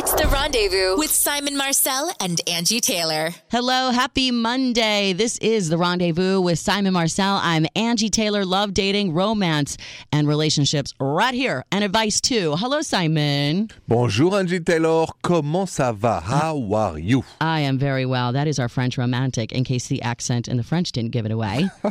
It's the rendezvous with Simon Marcel and Angi Taylor. Hello, happy Monday. This is the rendezvous with Simon Marcel. I'm Angi Taylor, love, dating, romance, and relationships right here, and advice too. Hello, Simon. Bonjour Angi Taylor, comment ça va? How are you? I am very well. That is our French romantic, in case the accent in the French didn't give it away.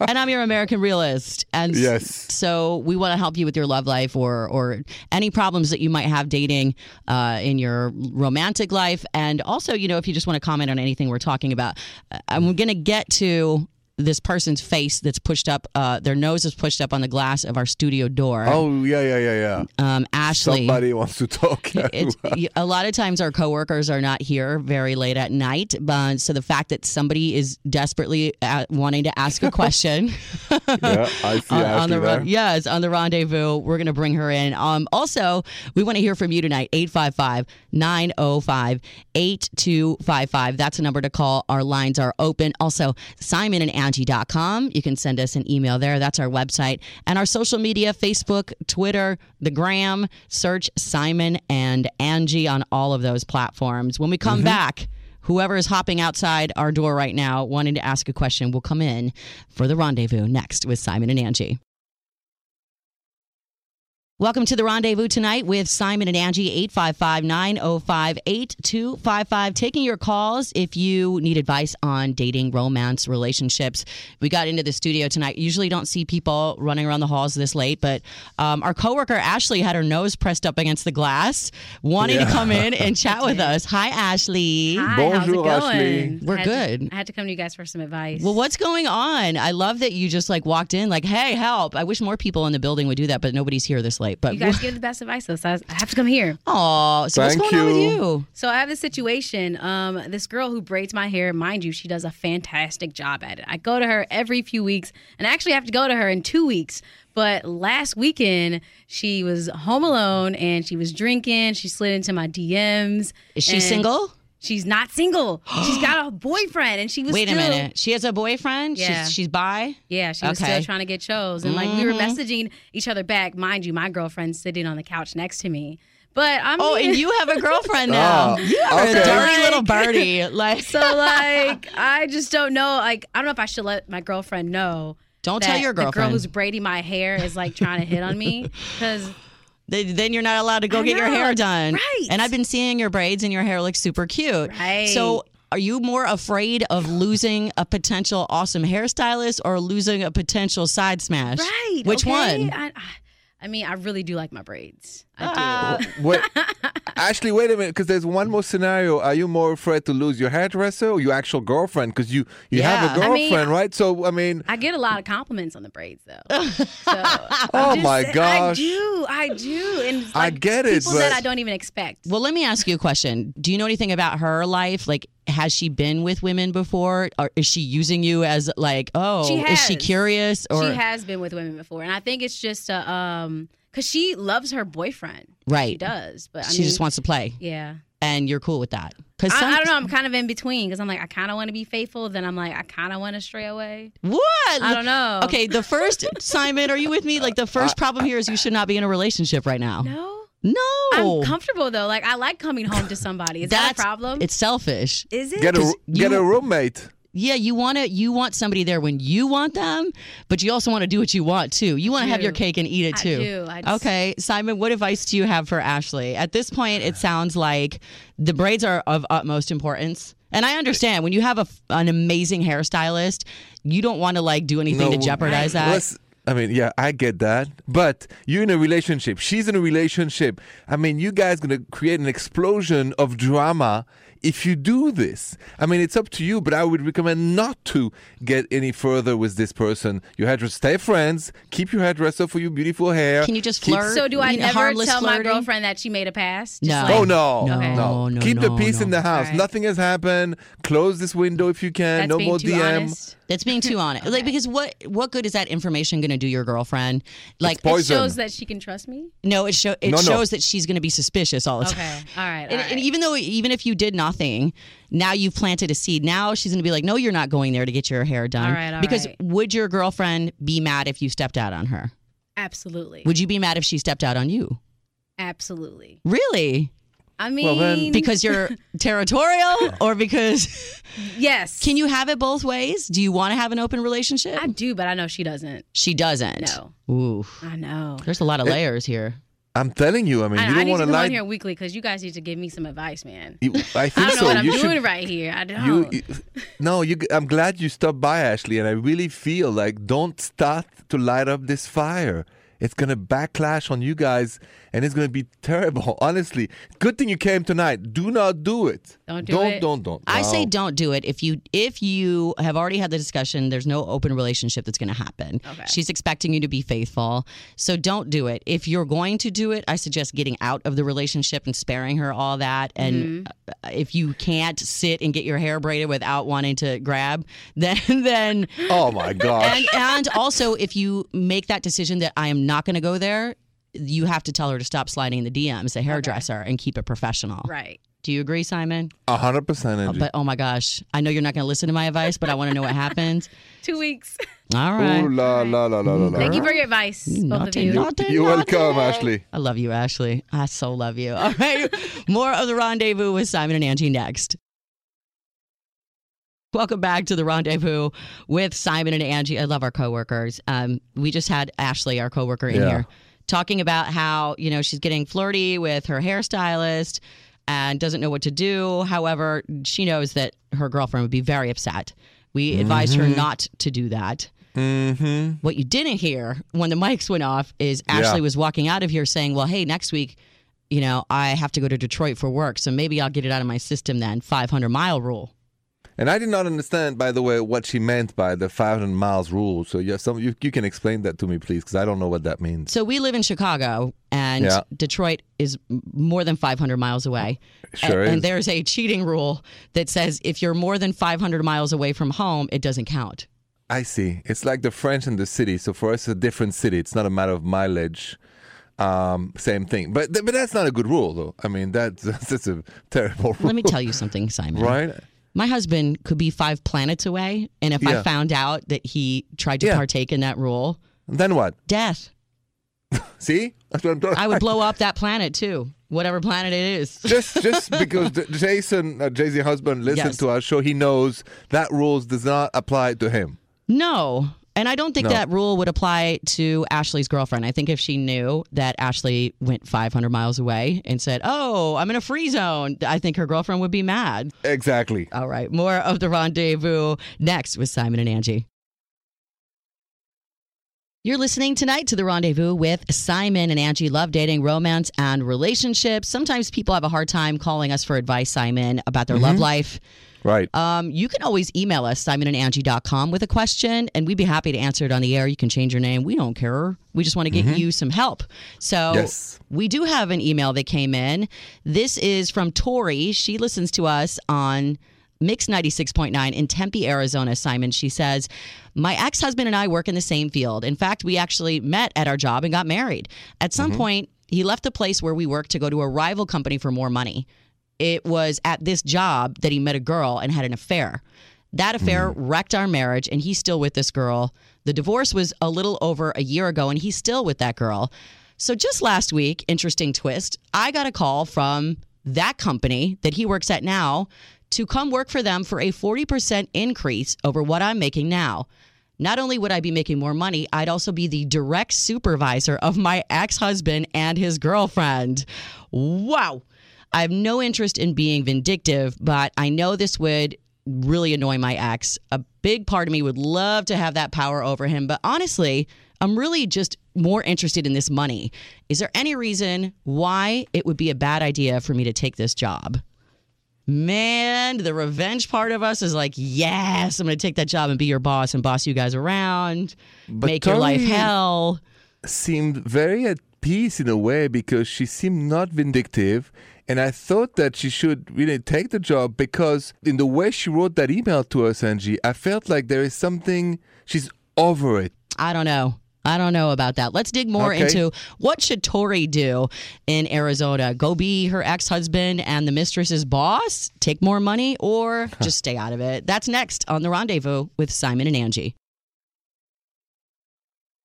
and I'm your American realist. And Yes. so we want to help you with your love life or or any problems that you might have dating uh, in your romantic life. And also, you know, if you just want to comment on anything we're talking about, uh, I'm going to get to this person's face that's pushed up, uh, their nose is pushed up on the glass of our studio door. Oh, yeah, yeah, yeah, yeah. um, Ashley. Somebody wants to talk. A lot of times our coworkers are not here very late at night, but so the fact that somebody is desperately uh wanting to ask a question yeah, I see on, on Ashley the there. yes on the rendezvous, we're going to bring her in. Um, also, we want to hear from you tonight 855-905-8255. That's a number to call. Our lines are open. Also, simonandangi.com. You can send us an email there. That's our website and our social media: Facebook, Twitter, the Gram. Search Simon and Angi on all of those platforms. When we come mm-hmm. back. Whoever is hopping outside our door right now wanting to ask a question will come in for the rendezvous next with Simon and Angi. Welcome to the rendezvous tonight with Simon and Angi, 855 905 8255. Taking your calls if you need advice on dating, romance, relationships. We got into the studio tonight. Usually don't see people running around the halls this late, but um, our coworker Ashley had her nose pressed up against the glass, wanting to come in and chat with us. Hi, Ashley. Hi, Bonjour, how's it going? Ashley. We're I had to- good. I had to come to you guys for some advice. Well, what's going on? I love that you just like walked in, like, "Hey, help!" I wish more people in the building would do that, but nobody's here this late. But you guys give the best advice, though, so I I have to come here. oh, so Thank what's going on with you. you? So I have this situation. Um, this girl who braids my hair, mind you, she does a fantastic job at it. I go to her every few weeks, and I actually have to go to her in two weeks. But last weekend, she was home alone and she was drinking. She slid into my DMs. Is she single? She's not single. She's got a boyfriend, and she was Wait a minute. She has a boyfriend. Yeah. She's she's bi. Yeah, she was Okay. still trying to get chose. And like we were Mhm. messaging each other back. Mind you, my girlfriend's sitting on the couch next to me. But I'm Oh, and you have a girlfriend now. Oh, you are okay. a dirty little birdie. Like, so like I just don't know. Like I don't know if I should let my girlfriend know. don't that tell your girlfriend. The girl who's braiding my hair is like trying to hit on me because Then then you're not allowed to go I get your hair done. Right. And I've been seeing your braids, and your hair looks super cute. Right. So. Are you more afraid of losing a potential awesome hairstylist or losing a potential side smash? right. Which okay? one? I, I- I mean, I really do like my braids. I do. Ah. Wait, Ashley, wait a minute, because there's one more scenario. Are you more afraid to lose your hairdresser or your actual girlfriend? Because you you have Yeah. a I mean, girlfriend, right? So I mean, I get a lot of compliments on the braids, though. So, Oh I'm just my saying- gosh. I do, I do, and it's I like get it, People that but- I don't even expect. Well, let me ask you a question. Do you know anything about her life? Like, has she been with women before? Or is she using you as like, oh, She is she curious? Or she has been with women before, and I think it's just a um, because she loves her boyfriend. Right she does, but I she mean, just wants to play, yeah. and you're cool with that. Because I, I don't know. I'm kind of in between because I'm like, I kind of want to be faithful. Then I'm like, I kind of want to stray away. What? I don't know. Okay, the first Simon, are you with me? Like the first problem here is you should not be in a relationship right now. No. No, I'm comfortable though. Like I like coming home to somebody. Is that a problem? It's selfish. Is it? get a 'Cause get you- a roommate. Yeah, you want to you want somebody there when you want them, but you also want to do what you want too. You want to have your cake and eat it I too. do. I just- Okay, Simon, what advice do you have for Ashley? At this point, it sounds like the braids are of utmost importance. And I understand when you have a, an amazing hairstylist, you don't want to like do anything to jeopardize Right. that. Let's- I mean, yeah, I get that. But you're in a relationship. She's in a relationship. I mean, you guys gonna create an explosion of drama if you do this. I mean, it's up to you, but I would recommend not to get any further with this person. Your hairdresser, stay friends. Keep your hairdresser for your beautiful hair. Can you just Keep- flirt? so do I You never harmless tell my girlfriend that she made a pass? Just No. like- Oh no, No, Okay. no! no, Keep the peace no. in the house. Alright. Nothing has happened. Close this window if you can. That's no being more too DM. honest. That's being too honest. Like because what what good is that information going to do your girlfriend? Like It shows that she can trust me. no, it show it No, no. shows that she's going to be suspicious all the time. Okay. All right. And, all and right. even though even if you did nothing, now you've planted a seed. Now she's going to be like, "No, you're not going there to get your hair done." All right, all because right. would your girlfriend be mad if you stepped out on her? Absolutely. Would you be mad if she stepped out on you? Absolutely. Really? I mean, Well, then- Because you're territorial or because yes. can you have it both ways? Do you want to have an open relationship? I do, but I know she doesn't. she doesn't. No. Ooh. I know. There's a lot of layers here. I'm telling you. I mean, I, you don't need want to to come lie. on here weekly because you guys need to give me some advice, man. You- I think I don't know so. what I'm you doing should. right here. I don't. You, you- no, you. I'm glad you stopped by, Ashley, and I really feel like don't start to light up this fire. It's gonna backlash on you guys, and it's gonna be terrible. Honestly, good thing you came tonight. Do not do it. Don't do don't, it. Don't don't. I say don't do it if you if you have already had the discussion. There's no open relationship that's going to happen. Okay. She's expecting you to be faithful, so don't do it. If you're going to do it, I suggest getting out of the relationship and sparing her all that. And Mm-hmm. uh, if you can't sit and get your hair braided without wanting to grab, then then Oh my gosh. and and also if you make that decision that I am not going to go there. You have to tell her to stop sliding the DMs, a hairdresser, and keep it professional. right. Do you agree, Simon? A hundred percent, But oh my gosh, I know you're not going to listen to my advice, but I want to know what happens. Two weeks. All right. Ooh la la la la la la. Thank you for your advice, both of you. naughty, You're welcome. Ashley. I love you, Ashley. I so love you. All right. More of the rendezvous with Simon and Angi next. Welcome back to the rendezvous with Simon and Angi. I love our coworkers. Um, we just had Ashley, our coworker, in Yeah. here talking about how you know she's getting flirty with her hairstylist and doesn't know what to do. However, she knows that her girlfriend would be very upset. We advised her not to do that. Mm-hmm. What you didn't hear when the mics went off is Yeah. Ashley was walking out of here saying, "Well, hey, next week, you know, I have to go to Detroit for work, so maybe I'll get it out of my system then. 500 mile rule." And I did not understand, by the way, what she meant by the 500 miles rule. So yeah, some you, you can explain that to me, please, because I don't know what that means. So we live in Chicago, and Yeah. Detroit is more than 500 miles away. Sure and, and there's a cheating rule that says if you're more than 500 miles away from home, it doesn't count. I see. It's like the French in the city. So for us, it's a different city. It's not a matter of mileage. Um, same thing. But but that's not a good rule, though. I mean, that's that's a terrible rule. Let me tell you something, Simon. Right? My husband could be five planets away, and if I found out that he tried to Yeah. partake in that rule, Then what? death. See? That's what I'm talking I would blow up that planet too, whatever planet it is. just just because Jason, uh, Jay-Z husband, listened Yes. to our show, he knows that rules does not apply to him. No. And I don't think No. that rule would apply to Ashley's girlfriend. I think if she knew that Ashley went 500 miles away and said, Oh, I'm in a free zone, I think her girlfriend would be mad. Exactly. All right. More of the rendezvous next with Simon and Angi. You're listening tonight to the rendezvous with Simon and Angi. Love dating, romance, and relationships. Sometimes people have a hard time calling us for advice, Simon, about their love mm-hmm. life. Right. Um, you can always email us, simonandangi.com, with a question, and we'd be happy to answer it on the air. You can change your name. We don't care. We just want to get you some help. So Yes. we do have an email that came in. This is from Tori. She listens to us on Mix 96.9 in Tempe, Arizona, Simon. She says, My ex husband and I work in the same field. In fact, we actually met at our job and got married. At some point, he left the place where we worked to go to a rival company for more money. It was at this job that he met a girl and had an affair. That affair mm-hmm. wrecked our marriage, and he's still with this girl. The divorce was a little over a year ago, and he's still with that girl. So just last week, interesting twist, I got a call from that company that he works at now to come work for them for a 40% increase over what I'm making now. Not only would I be making more money, I'd also be the direct supervisor of my ex husband and his girlfriend. Wow. I have no interest in being vindictive, but I know this would really annoy my ex. A big part of me would love to have that power over him, but honestly, I'm really just more interested in this money. Is there any reason why it would be a bad idea for me to take this job? Man, the revenge part of us is like, yes, I'm going to take that job and be your boss and boss you guys around, But make your life hell. seemed very at peace in a way because she seemed not vindictive. And I thought that she should really take the job because in the way she wrote that email to us, Angi, I felt like there is something, she's over it. I don't know. I don't know about that. Let's dig more Okay. into what should Tori do in Arizona? Go be her ex-husband and the mistress's boss, take more money, or just stay out of it? That's next on the rendezvous with Simon and Angi.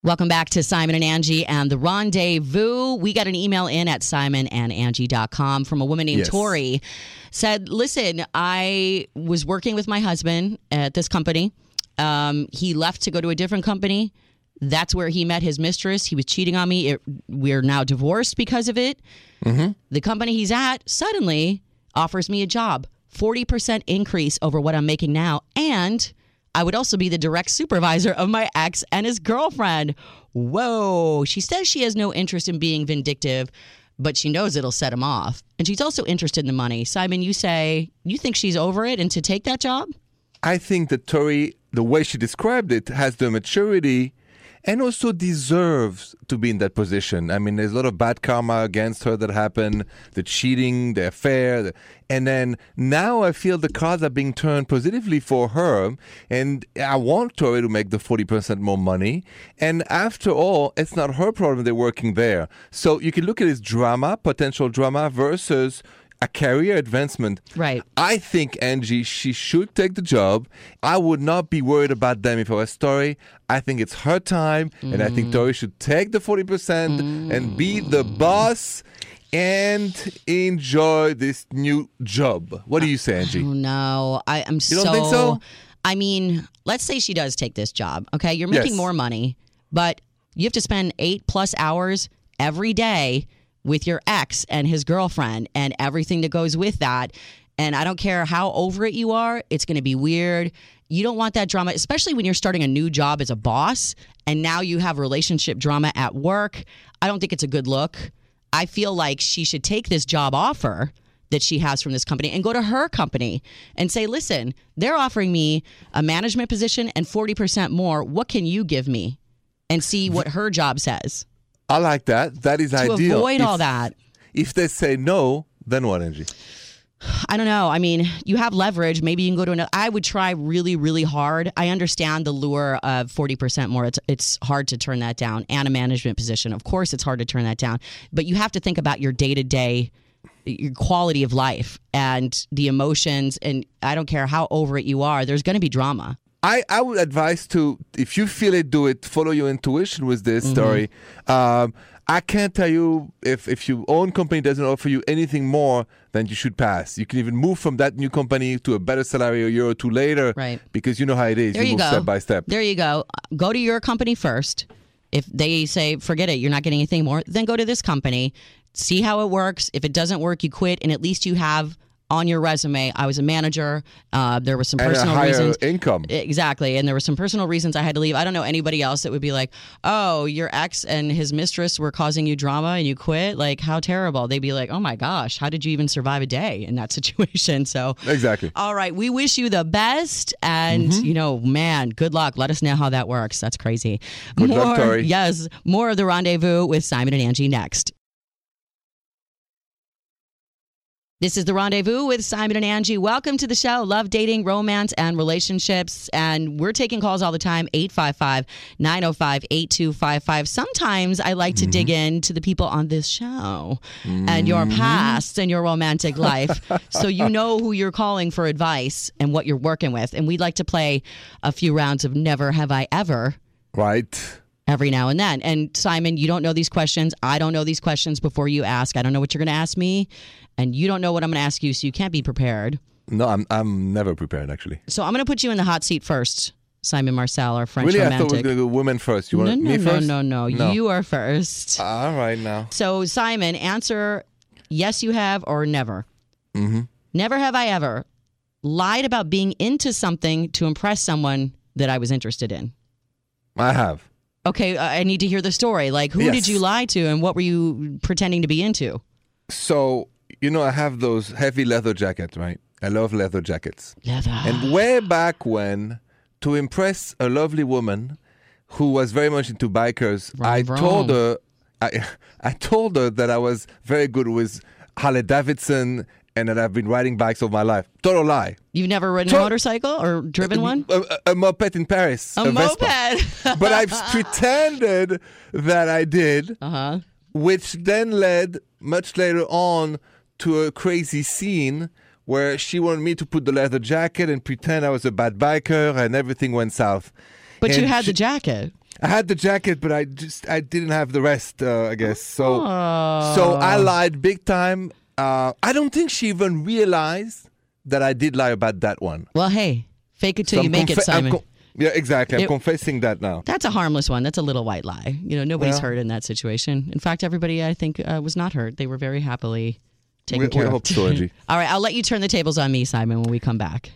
Welcome back to Simon and Angi and the Rendezvous. We got an email in at simonandangi.com from a woman named Yes. Tori. Said, listen, I was working with my husband at this company. Um, he left to go to a different company. That's where he met his mistress. He was cheating on me. It, we're now divorced because of it. The company he's at suddenly offers me a job, 40% increase over what I'm making now. And I would also be the direct supervisor of my ex and his girlfriend. Whoa. She says she has no interest in being vindictive, but she knows it'll set him off. And she's also interested in the money. Simon, you say you think she's over it and to take that job? I think that Tori, the way she described it, has the maturity and also deserves to be in that position. I mean, there's a lot of bad karma against her that happened, the cheating, the affair. The, and then now I feel the cards are being turned positively for her. And I want Tori to make the 40% more money. And after all, it's not her problem they're working there. So you can look at as drama, potential drama versus a career advancement. Right. I think Angi, she should take the job. I would not be worried about them if I was Tori. I think it's her time, and I think mm. Tori should take the forty percent and be the mm. boss and enjoy this new job. What do you say, Angi? Oh no, I am You so. don't think so? I mean, let's say she does take this job. Okay, you're making Yes. more money, but you have to spend eight plus hours every day with your ex and his girlfriend and everything that goes with that. And I don't care how over it you are, it's going to be weird. You don't want that drama, especially when you're starting a new job as a boss and now you have relationship drama at work. I don't think it's a good look. I feel like she should take this job offer that she has from this company and go to her company and say, listen, they're offering me a management position and 40% more. What can you give me? And see what her job says I like that. That is to ideal. avoid if, all that. If they say no, then what, Angi? I don't know. I mean, you have leverage. Maybe you can go to another. I would try really, really hard. I understand the lure of 40% more. It's, it's hard to turn that down and a management position. Of course, it's hard to turn that down. But you have to think about your day to day, your quality of life and the emotions. And I don't care how over it you are, there's going to be drama. I, I would advise to if you feel it, do it. Follow your intuition with this Mm-hmm. story. Um, I can't tell you if if your own company doesn't offer you anything more, then you should pass. You can even move from that new company to a better salary a year or two later, Right. Because you know how it is. There you, move go. step by step. There you go. Go to your company first. If they say, forget it, you're not getting anything more, then go to this company. See how it works. If it doesn't work, you quit, and at least you have on your resume, I was a manager. Uh, there was some and a personal higher reasons. income. Exactly. And there were some personal reasons I had to leave. I don't know anybody else that would be like, oh, your ex and his mistress were causing you drama and you quit. Like, how terrible. They'd be like, oh my gosh, how did you even survive a day in that situation? So, Exactly. all right. We wish you the best. And, Mm-hmm. you know, man, good luck. Let us know how that works. That's crazy. Good more, luck, Tori. Yes. More of the rendezvous with Simon and Angi next. This is the rendezvous with Simon and Angi. Welcome to the show. Love dating, romance, and relationships. And we're taking calls all the time 855 905 8255. Sometimes I like to dig mm-hmm. into the people on this show and your mm-hmm. past and your romantic life so you know who you're calling for advice and what you're working with. And we'd like to play a few rounds of Never Have I Ever Right. every now and then. And Simon, you don't know these questions. I don't know these questions before you ask. I don't know what you're going to ask me, and you don't know what I'm going to ask you, so you can't be prepared. No, I'm I'm never prepared actually. So I'm going to put you in the hot seat first, Simon Marcel, our French Really, I thought we romantic. were gonna go women first. You want no, no, me no, first? no, no, No. You are first. All right now. So Simon, answer yes, you have, or never. Mm-hmm. Never have I ever lied about being into something to impress someone that I was interested in. I have. Okay, I I need to hear the story. Like, who Yes. did you lie to, and what were you pretending to be into? So you know, I have those heavy leather jackets, right? I love leather jackets. Leather. And way back when, to impress a lovely woman who was very much into bikers, Wrong, I wrong. told her, I, I told her that I was very good with Harley Davidson and that I've been riding bikes all my life. Total lie. You've never ridden a motorcycle or driven one? A, a, a moped in Paris. A moped. but I've pretended that I did, Uh huh. which then led much later on to a crazy scene where she wanted me to put the leather jacket and pretend I was a bad biker and everything went south. But you had she- the jacket. I had the jacket, but I just I didn't have the rest. Uh, I guess so. Oh. So I lied big time. Uh, I don't think she even realized that I did lie about that one. Well, hey, fake it till So you I'm make it, Simon. co- yeah, exactly. I'm It- confessing that now. That's a harmless one. That's a little white lie. You know, nobody's Well- hurt in that situation. In fact, everybody I think uh, was not hurt. They were very happily taken We- care we of. hope so, Angi. All right, I'll let you turn the tables on me, Simon, when we come back.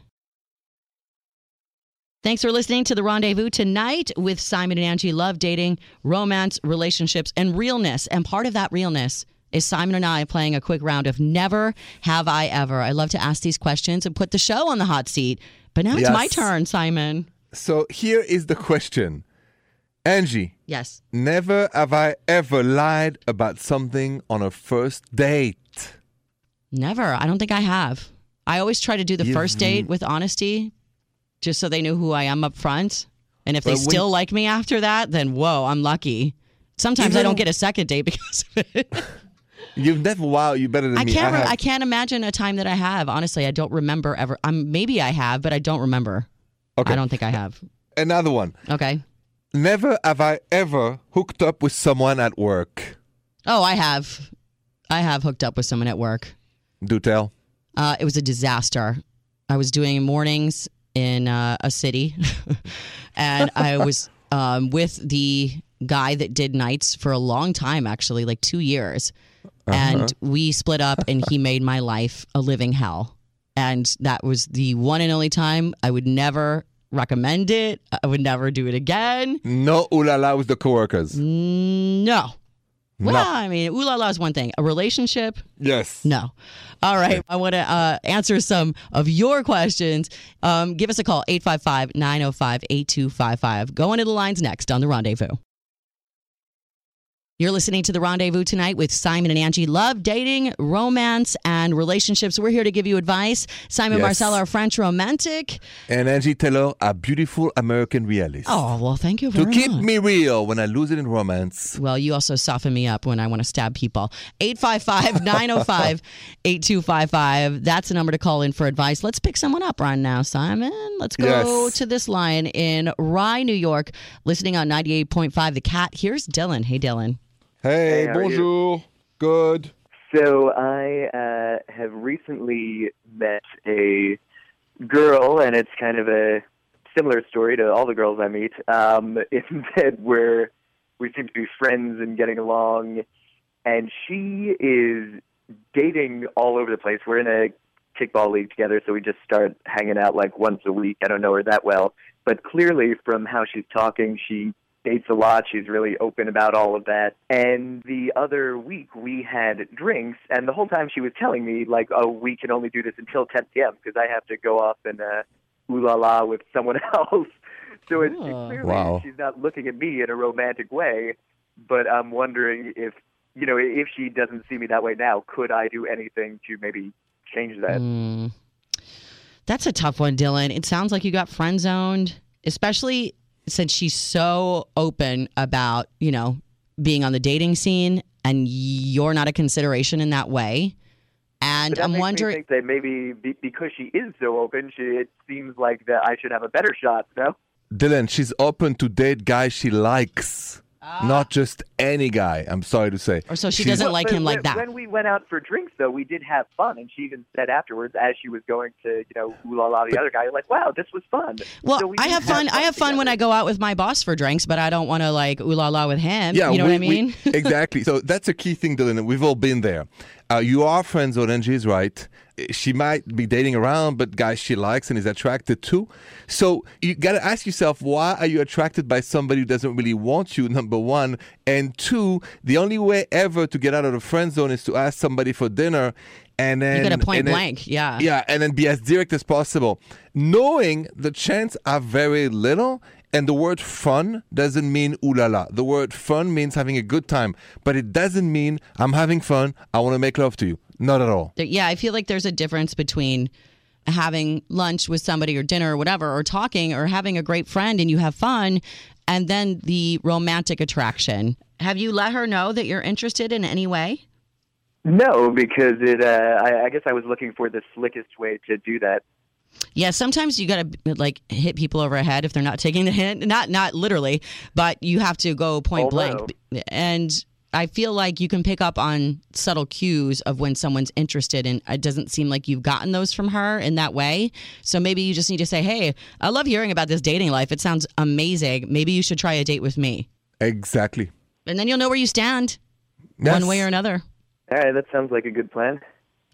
Thanks for listening to the Rendezvous tonight with Simon and Angi. Love dating, romance, relationships, and realness. And part of that realness is Simon and I playing a quick round of Never Have I Ever. I love to ask these questions and put the show on the hot seat. But now it's my turn, Simon. So here is the question, Angi. Yes. Never have I ever lied about something on a first date. Never. I don't think I have. I always try to do the You've- first date with honesty, just so they know who I am up front. And if they But when- still like me after that, then whoa, I'm lucky. Sometimes I don't get a second date because of it. You've never. Wow, you're better than I me. can't. have. I can't imagine a time that I have. Honestly, I don't remember ever. I'm maybe I have, but I don't remember. Okay. I don't think I have. Another one. Okay. Never have I ever hooked up with someone at work. Oh, I have. I have hooked up with someone at work. Do tell. Uh, it was a disaster. I was doing mornings in uh, a city, and I was um, with the guy that did nights for a long time, actually, like two years. And we split up, and he made my life a living hell. And that was the one and only time I would never recommend it. I would never do it again. No ooh la la with the coworkers. No. Well, No. I mean, ooh la la is one thing. A relationship, Yes. no. All right. I want to uh, answer some of your questions. Um, give us a call, 855 905 8255. Go into the lines next on The Rendezvous. You're listening to The Rendezvous tonight with Simon and Angi. Love, dating, romance, and relationships. We're here to give you advice. Simon Yes. Marcel, our French romantic. And Angi Taylor, a beautiful American realist. Oh, well, thank you to keep much. me real when I lose it in romance. Well, you also soften me up when I want to stab people. 855 905 8255. That's the number to call in for advice. Let's pick someone up right now, Simon. Let's go Yes. to this line in Rye, New York, listening on 98.5 The Cat. Here's Dylan. Hey, Dylan. Hey, Hey, how are you? bonjour. Good. So I uh, have recently met a girl, and it's kind of a similar story to all the girls I meet. Um, in that we're we seem to be friends and getting along, and she is dating all over the place. We're in a kickball league together, so we just start hanging out like once a week. I don't know her that well, but clearly from how she's talking, she dates a lot. She's really open about all of that. And the other week we had drinks, and the whole time she was telling me like, "Oh, we can only do this until 10 p.m. because I have to go off and uh, ooh la la with someone else." So it's Oh. clearly Wow. she's not looking at me in a romantic way. But I'm wondering if you know if she doesn't see me that way now, could I do anything to maybe change that? Mm. That's a tough one, Dylan. It sounds like you got friend zoned, especially since she's so open about, you know, being on the dating scene and you're not a consideration in that way. And that I'm wondering, think that maybe be, because she is so open, she, it seems like that I should have a better shot. No. Dylan, she's open to date guys she likes, Ah. not just any guy. I'm sorry to say. or so she She's- doesn't Well, like but him like that. When we went out for drinks, though, we did have fun, and she even said afterwards, as she was going to, you know, ooh la la the other guy, like, "Wow, this was fun." Well, So we I have fun. I have fun when I go out with my boss for drinks, but I don't want to like ooh la la with him. Yeah, you know we- what I we- mean? exactly. So that's a key thing, Dylan. We've all been there. Uh, you are friends with Angie is right. She might be dating around, but guys she likes and is attracted to. So you got to ask yourself, why are you attracted by somebody who doesn't really want you? Number one, and two, the only way ever to get out of the friend zone is to ask somebody for dinner, and then you got a point and then- blank. yeah. yeah, and then be as direct as possible, knowing the chance are very little. And the word fun doesn't mean ooh la la. The word fun means having a good time, but it doesn't mean I'm having fun. I want to make love to you. Not at all. Yeah, I feel like there's a difference between having lunch with somebody or dinner or whatever, or talking or having a great friend and you have fun, and then the romantic attraction. Have you let her know that you're interested in any way? No, because it. Uh, I, I guess I was looking for the slickest way to do that. Yeah, sometimes you got to like hit people over the head if they're not taking the hint. Not not literally, but you have to go point Although- blank. And I feel like you can pick up on subtle cues of when someone's interested, and it doesn't seem like you've gotten those from her in that way. So maybe you just need to say, "Hey, I love hearing about this dating life. It sounds amazing. Maybe you should try a date with me." Exactly. And then you'll know where you stand, Yes. one way or another. All right, that sounds like a good plan.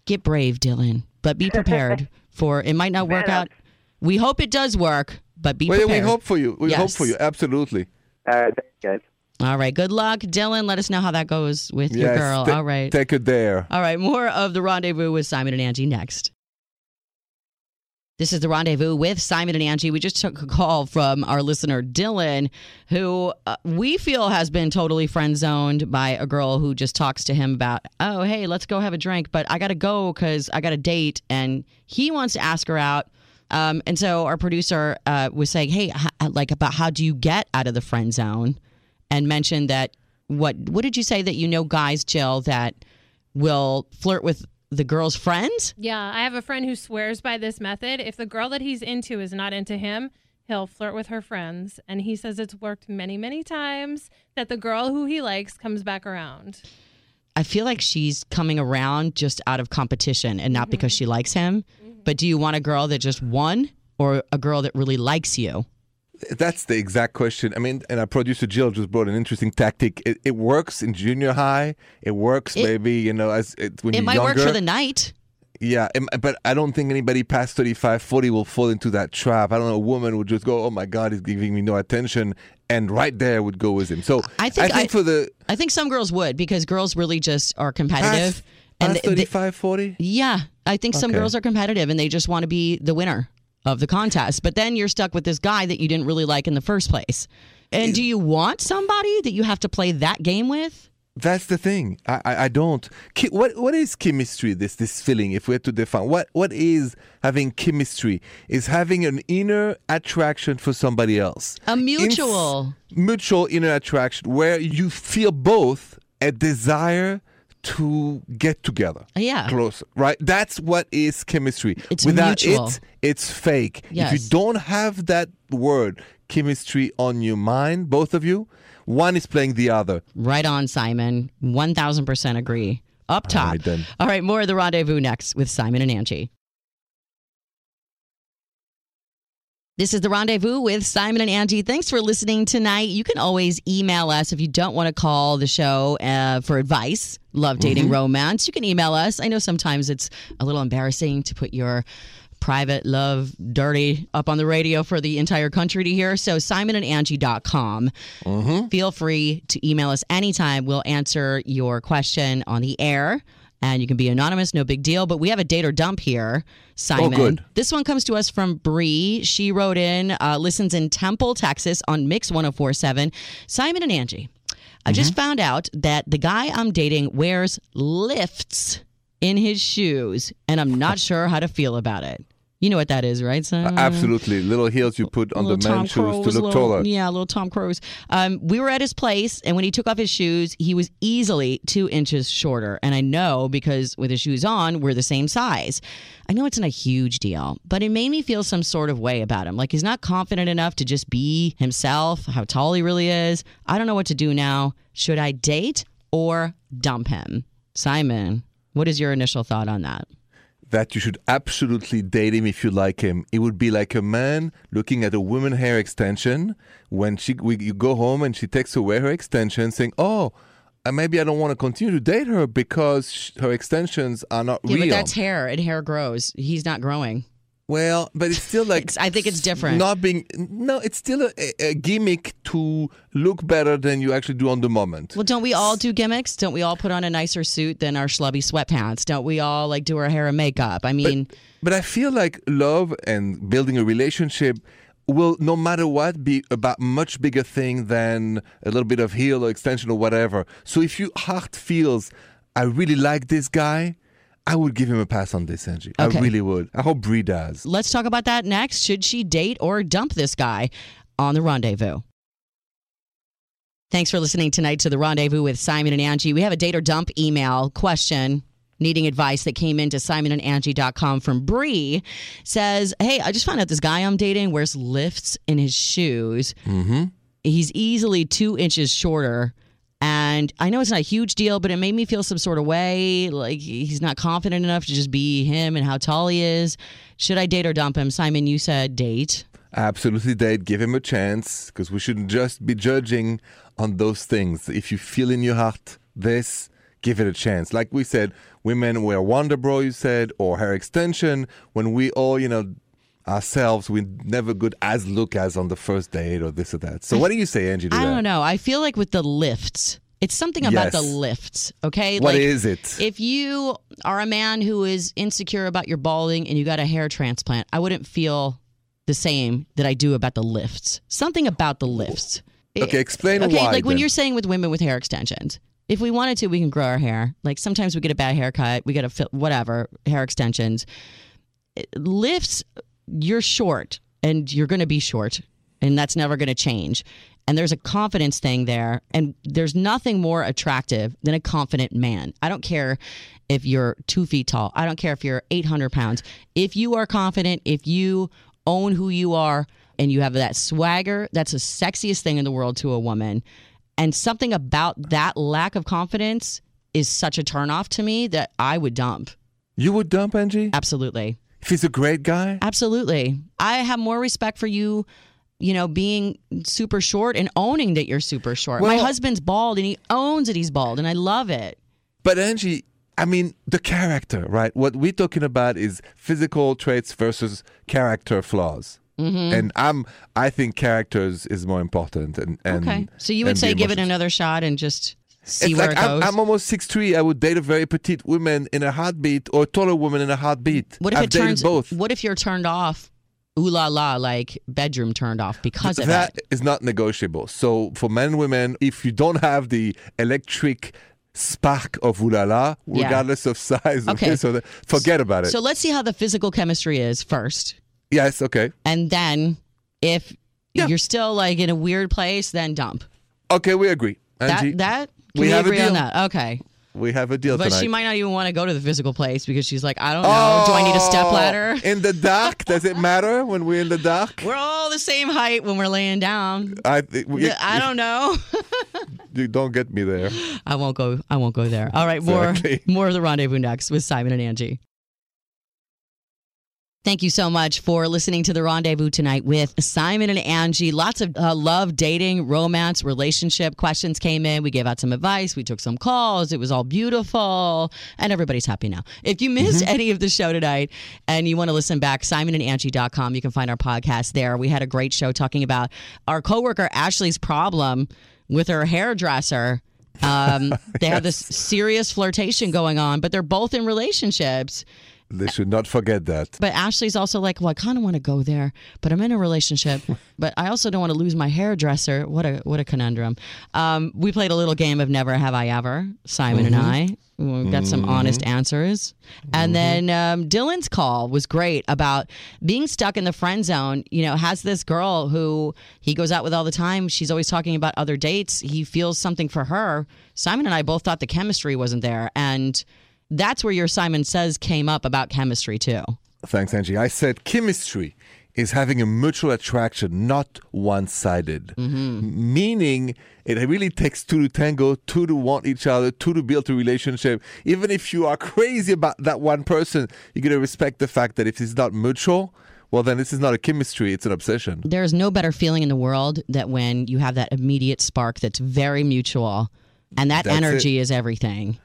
Get brave, Dylan, but be prepared for it. Might not work Man out. We hope it does work, but be Well, yeah, we hope for you. We hope for you. Absolutely. All right, thanks, guys. All right. Good luck, Dylan. Let us know how that goes with your girl. ta- All right. Take it there. All right. More of the rendezvous with Simon and Angi next. This is the rendezvous with Simon and Angi. We just took a call from our listener, Dylan, who uh, we feel has been totally friend zoned by a girl who just talks to him about, oh, hey, let's go have a drink, but I got to go because I got a date. And he wants to ask her out. Um, and so our producer uh, was saying, hey, h- like about how do you get out of the friend zone? And mentioned that what what did you say that you know guys, Jill, that will flirt with the girl's friends? Yeah, I have a friend who swears by this method. If the girl that he's into is not into him, he'll flirt with her friends. And he says it's worked many, many times that the girl who he likes comes back around. I feel like she's coming around just out of competition and not because mm-hmm. she likes him. Mm-hmm. But do you want a girl that just won or a girl that really likes you? That's the exact question. I mean, and our producer Jill just brought an interesting tactic. It, it works in junior high. It works It- maybe you know as it, when It you're might younger. work for the night. Yeah, but I don't think anybody past 35, 40 will fall into that trap. I don't know. A woman would just go, "Oh my God, he's giving me no attention," and right there would go with him. So I think I- for the I think some girls would because girls really just are competitive. past, they- 35, 40, Yeah, I think some Okay. girls are competitive and they just want to be the winner of the contest. But then you're stuck with this guy that you didn't really like in the first place. And do you want somebody that you have to play that game with? That's the thing. I, I, I don't. Ki- What what is chemistry? This this feeling. If we had to define what what is having chemistry is having an inner attraction for somebody else. A mutual. mutual inner attraction where you feel both a desire to get together. Yeah. Closer, right? That's what is chemistry. It's Without mutual. it, it's fake. If you don't have that word chemistry on your mind, both of you, one is playing the other. Right on, Simon. 1000% agree. Up top. right, then. All right, more of the rendezvous next with Simon and Angi. This is the rendezvous with Simon and Angi. Thanks for listening tonight. You can always email us if you don't want to call the show uh, for advice, love, dating, romance. You can email us. I know sometimes it's a little embarrassing to put your private love dirty up on the radio for the entire country to hear. So simonandangi.com. Feel free to email us anytime. We'll answer your question on the air. And you can be anonymous, no big deal. But we have a date or dump here, Simon. Oh, good. This one comes to us from Bree. She wrote in, uh, listens in Temple, Texas on Mix 1047. Simon and Angi, I just found out that the guy I'm dating wears lifts in his shoes, and I'm not sure how to feel about it. You know what that is, right, Simon? Absolutely. Little heels you put on the men's shoes to look little- taller. Yeah, little Tom Cruise. Um, we were at his place, and when he took off his shoes, he was easily two inches shorter. And I know because with his shoes on, we're the same size. I know it's not a huge deal, but it made me feel some sort of way about him. Like he's not confident enough to just be himself, how tall he really is. I don't know what to do now. Should I date or dump him? Simon, what is your initial thought on that? That you should absolutely date him if you like him. It would be like a man looking at a woman hair extension when she we, you go home and she takes away her extension, saying, "Oh, uh, maybe I don't want to continue to date her because her extensions are not Yeah, real." but that's hair, and hair grows. He's not growing. Well, but it's still like It's- I think it's different. Not being no, it's still a, a- a gimmick to look better than you actually do on the moment. Well, don't we all do gimmicks? Don't we all put on a nicer suit than our schlubby sweatpants? Don't we all like do our hair and makeup? I mean, But I feel like love and building a relationship will, no matter what, be about much bigger thing than a little bit of heel or extension or whatever. So if your heart feels, I really like this guy, I would give him a pass on this, Angi. Okay. I really would. I hope Bree does. let's talk about that next. Should she date or dump this guy on the rendezvous? Thanks for listening tonight to the rendezvous with Simon and Angi. We have a date or dump email question. needing advice that came into simonandangi.com from Bree says, Hey, I just found out this guy I'm dating wears lifts in his shoes. Mm-hmm. He's easily two inches shorter. And I know it's not a huge deal, but it made me feel some sort of way. Like he's not confident enough to just be him and how tall he is. Should I date or dump him? Simon, you said date. Absolutely date. Give him a chance because we shouldn't just be judging on those things. If you feel in your heart this, give it a chance. Like we said, women wear Wonder Bra, you said, or hair extension. When we all, you know, ourselves, we never good as look as on the first date or this or that. So what do you say, Angi? I that? don't know. I feel like with the lifts, it's something about Yes. the lifts. Okay, What like, is it? If you are a man who is insecure about your balding and you got a hair transplant, I wouldn't feel the same that I do about the lifts. Something about the lifts. Okay, explain why. okay, why. like when you're saying with women with hair extensions. If we wanted to, we can grow our hair. Like sometimes we get a bad haircut, we get a whatever hair extensions. Lifts, you're short, and you're going to be short, and that's never going to change. And there's a confidence thing there, and there's nothing more attractive than a confident man. I don't care if you're two feet tall. I don't care if you're 800 pounds. If you are confident, if you own who you are, and you have that swagger, that's the sexiest thing in the world to a woman. And something about that lack of confidence is such a turnoff to me that I would dump. you would dump Angi Absolutely. If he's a great guy. Absolutely. I have more respect for you, you know, being super short and owning that you're super short. My husband's bald and he owns that he's bald and I love it. But Angi, I mean, the character, right? What we're talking about is physical traits versus character flaws. Mm-hmm. And I'm, I think characters is more important. And, and Okay. So you would say give it another shot and just see It's where like it goes. I'm, I'm almost six three. I would date a very petite woman in a heartbeat or a taller woman in a heartbeat. what if I've it turns both. what if you're turned off ooh la la like bedroom turned off because of That it? is not negotiable. So for men and women, if you don't have the electric spark of ulala, Yeah. regardless of size, Okay. okay, so that, forget about it. So let's see how the physical chemistry is first. yes, okay. And then if Yeah. you're still like in a weird place, then dump. Okay, we agree. Angi, that that can we we, have a agree on deal. that? Okay. we have a deal But tonight. she might not even want to go to the physical place because she's like, I don't know. Do I need a step Oh, ladder? In the dark, does it matter when we're in the dark? We're all the same height when we're laying down. I, we- I don't know. You don't get me there. I won't go. I won't go there. All right, more Exactly. more of the rendezvous next with Simon and Angi. Thank you so much for listening to the rendezvous tonight with Simon and Angi. Lots of uh, love, dating, romance, relationship questions came in. We gave out some advice. We took some calls. It was all beautiful, and everybody's happy now. If you missed any of the show tonight and you want to listen back, simonandangi.com, you can find our podcast there. We had a great show talking about our coworker Ashley's problem with her hairdresser. Um, they have this serious flirtation going on, but they're both in relationships. They should not forget that. But Ashley's also like, well, I kind of want to go there, but I'm in a relationship, but I also don't want to lose my hairdresser. What a what a conundrum. Um, we played a little game of Never Have I Ever. Simon and I we got some honest answers, and then um, Dylan's call was great about being stuck in the friend zone. You know, has this girl who he goes out with all the time. She's always talking about other dates. He feels something for her. Simon and I both thought the chemistry wasn't there, and that's where your Simon Says came up about chemistry too. Thanks, Angi. I said chemistry is having a mutual attraction, not one sided. Mm-hmm. Meaning, it really takes two to tango, two to want each other, two to build a relationship. Even if you are crazy about that one person, you got to respect the fact that if it's not mutual, well, then this is not a chemistry, it's an obsession. There is no better feeling in the world that when you have that immediate spark that's very mutual and that That's energy is everything.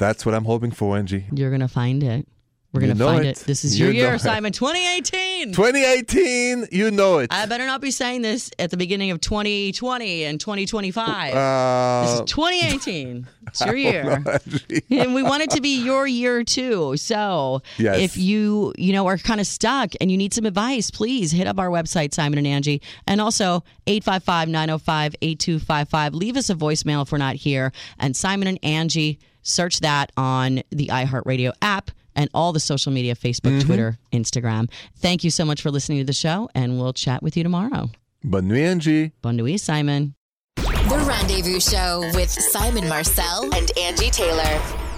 That's what I'm hoping for, Angi. You're going to find it. We're going to know find it. it. This is You your year, it. Simon. 2018. 2018, you know it. I better not be saying this at the beginning of 2020 and 2025. this Uh, is 2018. It's your year. Angi. and we want it to be your year too. So Yes. if you you know are kind of stuck and you need some advice, please hit up our website Simon and Angi and also 855-905-8255. Leave us a voicemail if we're not here and Simon and Angi search that on the iHeartRadio app and all the social media Facebook, mm-hmm. Twitter, Instagram. Thank you so much for listening to the show and we'll chat with you tomorrow. Bonne nuit, Angi. Bon nuit, Simon. The Rendezvous Show with Simon Marcel and Angi Taylor.